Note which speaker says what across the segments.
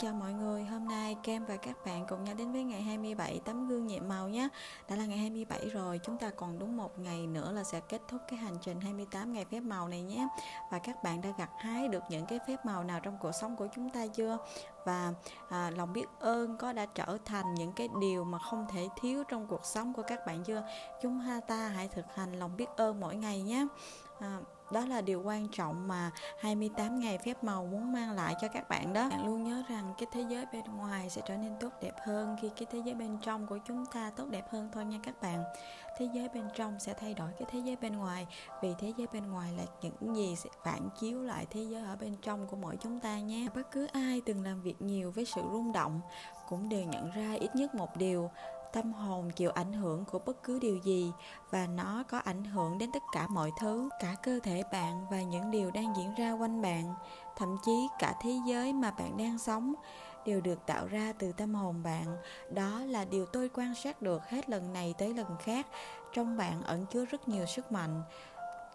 Speaker 1: Chào mọi người, hôm nay Kem và các bạn cùng nhau đến với ngày 27 tấm gương nhiệm màu nhé Đã là ngày 27 rồi, chúng ta còn đúng một ngày nữa là sẽ kết thúc cái hành trình 28 ngày phép màu này nhé Và các bạn đã gặt hái được những cái phép màu nào trong cuộc sống của chúng ta chưa? Và à, lòng biết ơn có đã trở thành những cái điều mà không thể thiếu trong cuộc sống của các bạn chưa? Chúng ta hãy thực hành lòng biết ơn mỗi ngày nhé à, đó là điều quan trọng mà 28 ngày phép màu muốn mang lại cho các bạn đó. Bạn luôn nhớ rằng cái thế giới bên ngoài sẽ trở nên tốt đẹp hơn khi cái thế giới bên trong của chúng ta tốt đẹp hơn thôi nha các bạn. Thế giới bên trong sẽ thay đổi cái thế giới bên ngoài, vì thế giới bên ngoài là những gì sẽ phản chiếu lại thế giới ở bên trong của mỗi chúng ta nhé. Bất cứ ai từng làm việc nhiều với sự rung động cũng đều nhận ra ít nhất một điều tâm hồn chịu ảnh hưởng của bất cứ điều gì và nó có ảnh hưởng đến tất cả mọi thứ cả cơ thể bạn và những điều đang diễn ra quanh bạn thậm chí cả thế giới mà bạn đang sống đều được tạo ra từ tâm hồn bạn. Đó là điều tôi quan sát được hết lần này tới lần khác. Trong bạn ẩn chứa rất nhiều sức mạnh.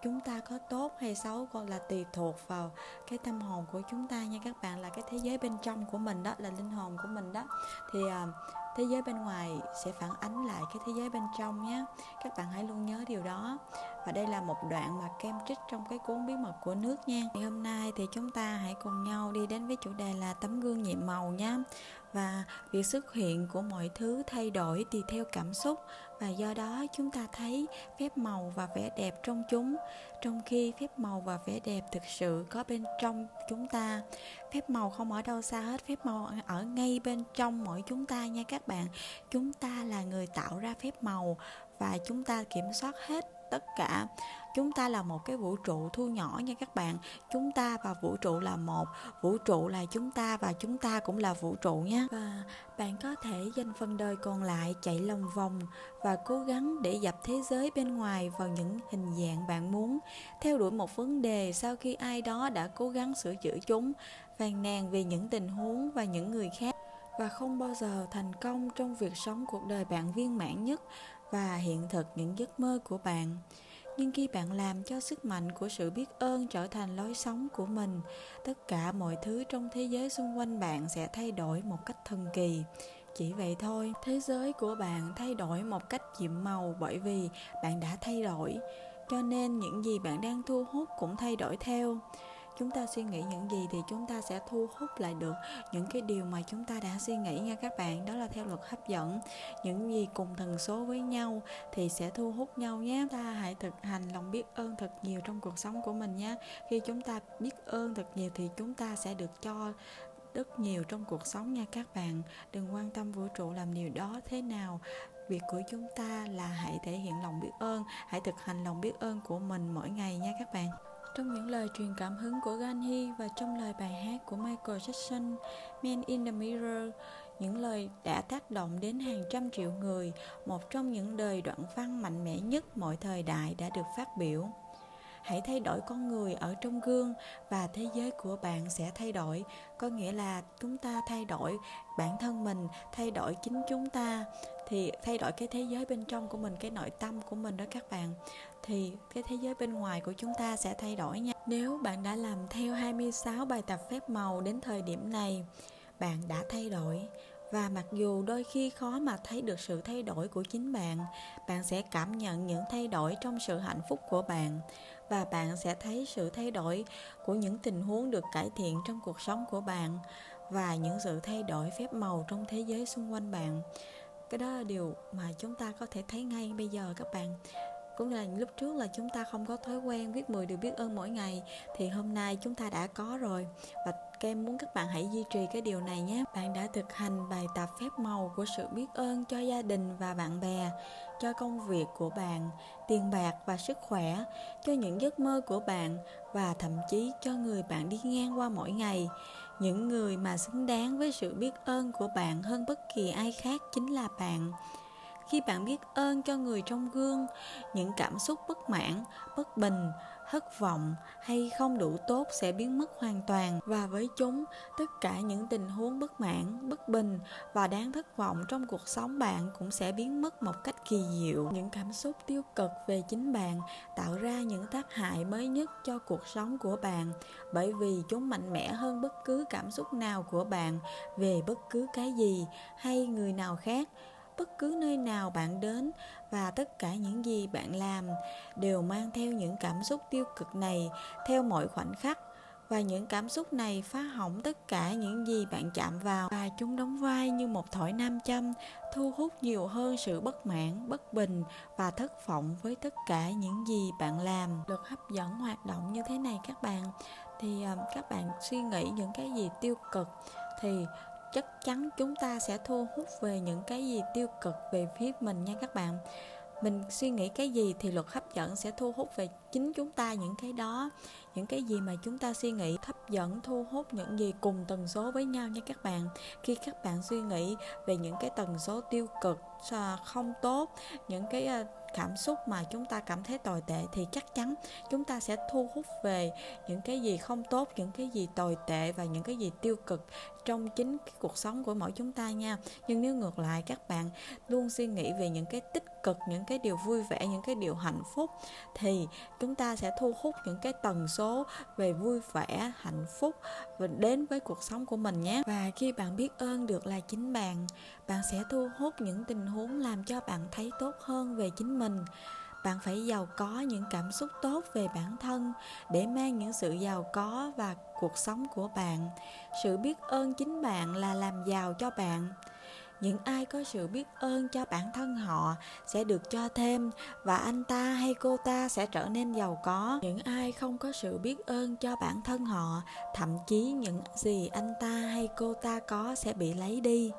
Speaker 1: Chúng ta có tốt hay xấu còn là tùy thuộc vào cái tâm hồn của chúng ta nha các bạn là cái thế giới bên trong của mình đó là linh hồn của mình đó. Thì uh, thế giới bên ngoài sẽ phản ánh lại cái thế giới bên trong nhé các bạn hãy luôn nhớ điều đó và đây là một đoạn mà kem trích trong cái cuốn bí mật của nước nha. Ngày hôm nay thì chúng ta hãy cùng nhau đi đến với chủ đề là tấm gương nhiệm màu nha. Và việc xuất hiện của mọi thứ thay đổi tùy theo cảm xúc. Và do đó chúng ta thấy phép màu và vẻ đẹp trong chúng, trong khi phép màu và vẻ đẹp thực sự có bên trong chúng ta. Phép màu không ở đâu xa hết, phép màu ở ngay bên trong mỗi chúng ta nha các bạn. Chúng ta là người tạo ra phép màu và chúng ta kiểm soát hết tất cả. Chúng ta là một cái vũ trụ thu nhỏ nha các bạn. Chúng ta và vũ trụ là một. Vũ trụ là chúng ta và chúng ta cũng là vũ trụ nhé. Và bạn có thể dành phần đời còn lại chạy lòng vòng và cố gắng để dập thế giới bên ngoài vào những hình dạng bạn muốn. Theo đuổi một vấn đề sau khi ai đó đã cố gắng sửa chữa chúng, phàn nàn về những tình huống và những người khác. Và không bao giờ thành công trong việc sống cuộc đời bạn viên mãn nhất và hiện thực những giấc mơ của bạn. Nhưng khi bạn làm cho sức mạnh của sự biết ơn trở thành lối sống của mình, tất cả mọi thứ trong thế giới xung quanh bạn sẽ thay đổi một cách thần kỳ. Chỉ vậy thôi, thế giới của bạn thay đổi một cách nhiệm màu bởi vì bạn đã thay đổi. Cho nên những gì bạn đang thu hút cũng thay đổi theo chúng ta suy nghĩ những gì thì chúng ta sẽ thu hút lại được những cái điều mà chúng ta đã suy nghĩ nha các bạn. Đó là theo luật hấp dẫn. Những gì cùng tần số với nhau thì sẽ thu hút nhau nhé. Ta hãy thực hành lòng biết ơn thật nhiều trong cuộc sống của mình nhé. Khi chúng ta biết ơn thật nhiều thì chúng ta sẽ được cho rất nhiều trong cuộc sống nha các bạn. Đừng quan tâm vũ trụ làm điều đó thế nào. Việc của chúng ta là hãy thể hiện lòng biết ơn. Hãy thực hành lòng biết ơn của mình mỗi ngày nha các bạn lời truyền cảm hứng của Gandhi và trong lời bài hát của Michael Jackson, Man in the Mirror, những lời đã tác động đến hàng trăm triệu người, một trong những đời đoạn văn mạnh mẽ nhất mọi thời đại đã được phát biểu. Hãy thay đổi con người ở trong gương và thế giới của bạn sẽ thay đổi, có nghĩa là chúng ta thay đổi bản thân mình, thay đổi chính chúng ta thì thay đổi cái thế giới bên trong của mình, cái nội tâm của mình đó các bạn thì cái thế giới bên ngoài của chúng ta sẽ thay đổi nha. Nếu bạn đã làm theo 26 bài tập phép màu đến thời điểm này, bạn đã thay đổi. Và mặc dù đôi khi khó mà thấy được sự thay đổi của chính bạn, bạn sẽ cảm nhận những thay đổi trong sự hạnh phúc của bạn. Và bạn sẽ thấy sự thay đổi của những tình huống được cải thiện trong cuộc sống của bạn và những sự thay đổi phép màu trong thế giới xung quanh bạn. Cái đó là điều mà chúng ta có thể thấy ngay bây giờ các bạn cũng là lúc trước là chúng ta không có thói quen viết 10 điều biết ơn mỗi ngày, thì hôm nay chúng ta đã có rồi. Và kem muốn các bạn hãy duy trì cái điều này nhé. Bạn đã thực hành bài tập phép màu của sự biết ơn cho gia đình và bạn bè, cho công việc của bạn, tiền bạc và sức khỏe, cho những giấc mơ của bạn và thậm chí cho người bạn đi ngang qua mỗi ngày. Những người mà xứng đáng với sự biết ơn của bạn hơn bất kỳ ai khác chính là bạn khi bạn biết ơn cho người trong gương, những cảm xúc bất mãn, bất bình, thất vọng hay không đủ tốt sẽ biến mất hoàn toàn. Và với chúng, tất cả những tình huống bất mãn, bất bình và đáng thất vọng trong cuộc sống bạn cũng sẽ biến mất một cách kỳ diệu. Những cảm xúc tiêu cực về chính bạn tạo ra những tác hại mới nhất cho cuộc sống của bạn. Bởi vì chúng mạnh mẽ hơn bất cứ cảm xúc nào của bạn về bất cứ cái gì hay người nào khác bất cứ nơi nào bạn đến và tất cả những gì bạn làm đều mang theo những cảm xúc tiêu cực này theo mọi khoảnh khắc. Và những cảm xúc này phá hỏng tất cả những gì bạn chạm vào. Và chúng đóng vai như một thỏi nam châm, thu hút nhiều hơn sự bất mãn, bất bình và thất vọng với tất cả những gì bạn làm. Được hấp dẫn hoạt động như thế này các bạn, thì à, các bạn suy nghĩ những cái gì tiêu cực thì chắc chắn chúng ta sẽ thu hút về những cái gì tiêu cực về phía mình nha các bạn. Mình suy nghĩ cái gì thì luật hấp dẫn sẽ thu hút về chính chúng ta những cái đó. Những cái gì mà chúng ta suy nghĩ hấp dẫn thu hút những gì cùng tần số với nhau nha các bạn. Khi các bạn suy nghĩ về những cái tần số tiêu cực à, không tốt, những cái à, cảm xúc mà chúng ta cảm thấy tồi tệ thì chắc chắn chúng ta sẽ thu hút về những cái gì không tốt, những cái gì tồi tệ và những cái gì tiêu cực trong chính cái cuộc sống của mỗi chúng ta nha. Nhưng nếu ngược lại, các bạn luôn suy nghĩ về những cái tích cực, những cái điều vui vẻ, những cái điều hạnh phúc, thì chúng ta sẽ thu hút những cái tần số về vui vẻ, hạnh phúc và đến với cuộc sống của mình nhé. Và khi bạn biết ơn được là chính bạn bạn sẽ thu hút những tình huống làm cho bạn thấy tốt hơn về chính mình. Bạn phải giàu có những cảm xúc tốt về bản thân để mang những sự giàu có và cuộc sống của bạn. Sự biết ơn chính bạn là làm giàu cho bạn những ai có sự biết ơn cho bản thân họ sẽ được cho thêm và anh ta hay cô ta sẽ trở nên giàu có. Những ai không có sự biết ơn cho bản thân họ, thậm chí những gì anh ta hay cô ta có sẽ bị lấy đi.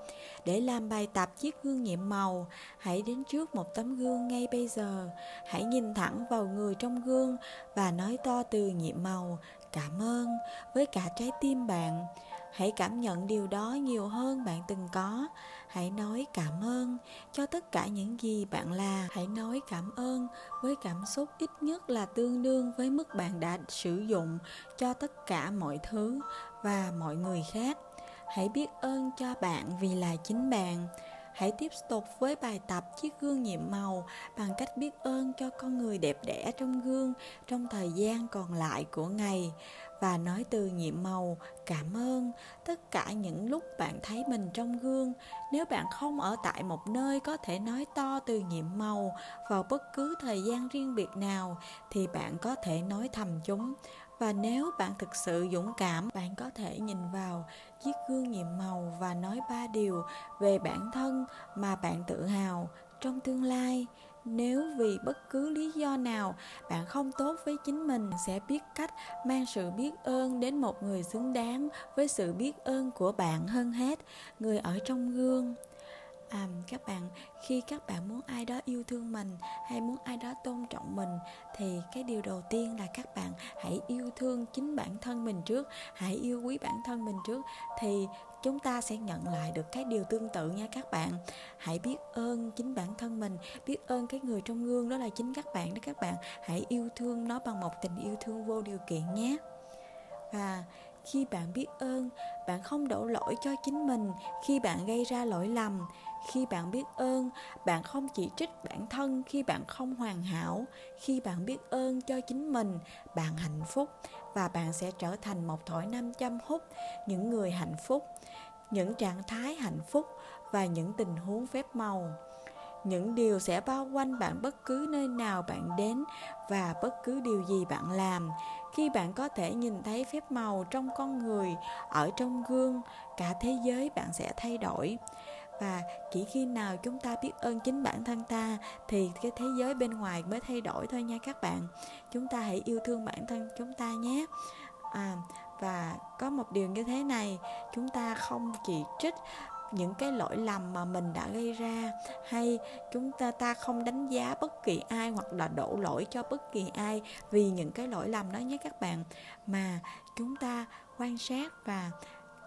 Speaker 1: Để làm bài tập chiếc gương nhiệm màu, hãy đến trước một tấm gương ngay bây giờ. Hãy nhìn thẳng vào người trong gương và nói to từ nhiệm màu, cảm ơn. Với cả trái tim bạn, hãy cảm nhận điều đó nhiều hơn bạn từng có hãy nói cảm ơn. Cho tất cả những gì bạn là, hãy nói cảm ơn. Với cảm xúc ít nhất là tương đương với mức bạn đã sử dụng cho tất cả mọi thứ và mọi người khác. Hãy biết ơn cho bạn vì là chính bạn. Hãy tiếp tục với bài tập chiếc gương nhiệm màu bằng cách biết ơn cho con người đẹp đẽ trong gương trong thời gian còn lại của ngày và nói từ nhiệm màu, cảm ơn. Tất cả những lúc bạn thấy mình trong gương, nếu bạn không ở tại một nơi có thể nói to từ nhiệm màu vào bất cứ thời gian riêng biệt nào, thì bạn có thể nói thầm chúng. Và nếu bạn thực sự dũng cảm, bạn có thể nhìn vào chiếc gương nhiệm màu và nói ba điều về bản thân mà bạn tự hào trong tương lai nếu vì bất cứ lý do nào bạn không tốt với chính mình, sẽ biết cách mang sự biết ơn đến một người xứng đáng với sự biết ơn của bạn hơn hết, người ở trong gương à, các bạn khi các bạn muốn ai đó yêu thương mình hay muốn ai đó tôn trọng mình thì cái điều đầu tiên là các bạn hãy yêu thương chính bản thân mình trước hãy yêu quý bản thân mình trước thì chúng ta sẽ nhận lại được cái điều tương tự nha các bạn. Hãy biết ơn chính bản thân mình biết ơn cái người trong gương đó là chính các bạn đó các bạn. Hãy yêu thương nó bằng một tình yêu thương vô điều kiện nhé. Và khi bạn biết ơn, bạn không đổ lỗi cho chính mình khi bạn gây ra lỗi lầm. Khi bạn biết ơn, bạn không chỉ trích bản thân khi bạn không hoàn hảo. Khi bạn biết ơn cho chính mình, bạn hạnh phúc và bạn sẽ trở thành một thỏi nam châm hút, những người hạnh phúc, những trạng thái hạnh phúc và những tình huống phép màu. Những điều sẽ bao quanh bạn bất cứ nơi nào bạn đến và bất cứ điều gì bạn làm khi bạn có thể nhìn thấy phép màu trong con người ở trong gương cả thế giới bạn sẽ thay đổi. Và chỉ khi nào chúng ta biết ơn chính bản thân ta thì cái thế giới bên ngoài mới thay đổi thôi nha các bạn. Chúng ta hãy yêu thương bản thân chúng ta nhé. À, và có một điều như thế này chúng ta không chỉ trích những cái lỗi lầm mà mình đã gây ra, hay chúng ta ta không đánh giá bất kỳ ai hoặc là đổ lỗi cho bất kỳ ai vì những cái lỗi lầm đó nhé các bạn. Mà chúng ta quan sát và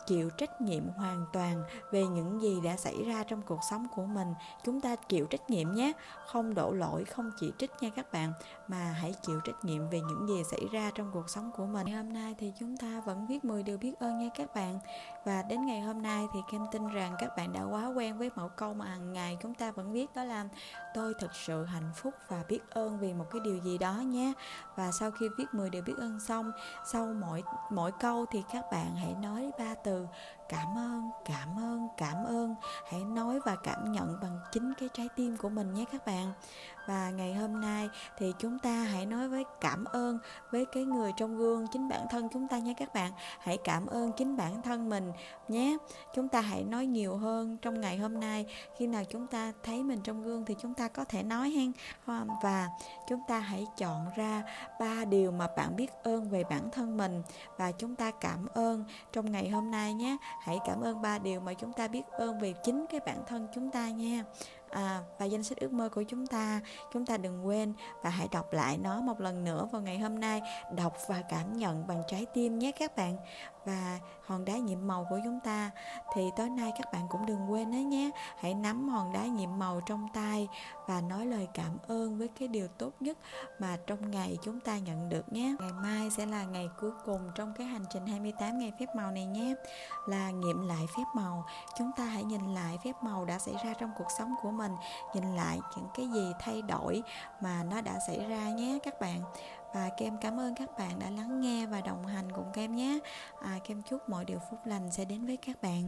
Speaker 1: chịu trách nhiệm hoàn toàn về những gì đã xảy ra trong cuộc sống của mình. Chúng ta chịu trách nhiệm nhé. Không đổ lỗi, không chỉ trích nha các bạn, mà hãy chịu trách nhiệm về những gì xảy ra trong cuộc sống của mình. Hôm nay thì chúng ta vẫn viết 10 điều biết ơn nha các bạn. Và đến ngày hôm nay thì Kem tin rằng các bạn đã quá quen với mẫu câu mà hàng ngày chúng ta vẫn viết, đó là tôi thật sự hạnh phúc và biết ơn vì một cái điều gì đó nhé. Và sau khi viết 10 điều biết ơn xong, sau mỗi mỗi câu thì các bạn hãy nói ba từ So. Cảm ơn cảm ơn cảm ơn. Hãy nói và cảm nhận bằng chính cái trái tim của mình nhé các bạn. Và ngày hôm nay thì chúng ta hãy nói với cảm ơn với cái người trong gương, chính bản thân chúng ta nhé các bạn. Hãy cảm ơn chính bản thân mình nhé. Chúng ta hãy nói nhiều hơn trong ngày hôm nay. Khi nào chúng ta thấy mình trong gương thì chúng ta có thể nói hen. Và chúng ta hãy chọn ra ba điều mà bạn biết ơn về bản thân mình. Và chúng ta cảm ơn trong ngày hôm nay nhé hãy cảm ơn ba điều mà chúng ta biết ơn về chính cái bản thân chúng ta nha à, và danh sách ước mơ của chúng ta chúng ta đừng quên và hãy đọc lại nó một lần nữa vào ngày hôm nay đọc và cảm nhận bằng trái tim nhé các bạn. Và hòn đá nhiệm màu của chúng ta thì tối nay các bạn cũng đừng quên đấy nhé. Hãy nắm hòn đá nhiệm màu trong tay và nói lời cảm ơn với cái điều tốt nhất mà trong ngày chúng ta nhận được nhé. Ngày mai sẽ là ngày cuối cùng trong cái hành trình 28 ngày phép màu này nhé. Là nghiệm lại phép màu. Chúng ta hãy nhìn lại phép màu đã xảy ra trong cuộc sống của mình nhìn lại những cái gì thay đổi mà nó đã xảy ra nhé các bạn. Và kem cảm ơn các bạn đã lắng nghe và đồng hành cùng kem nhé. À, kem chúc mọi điều phúc lành sẽ đến với các bạn.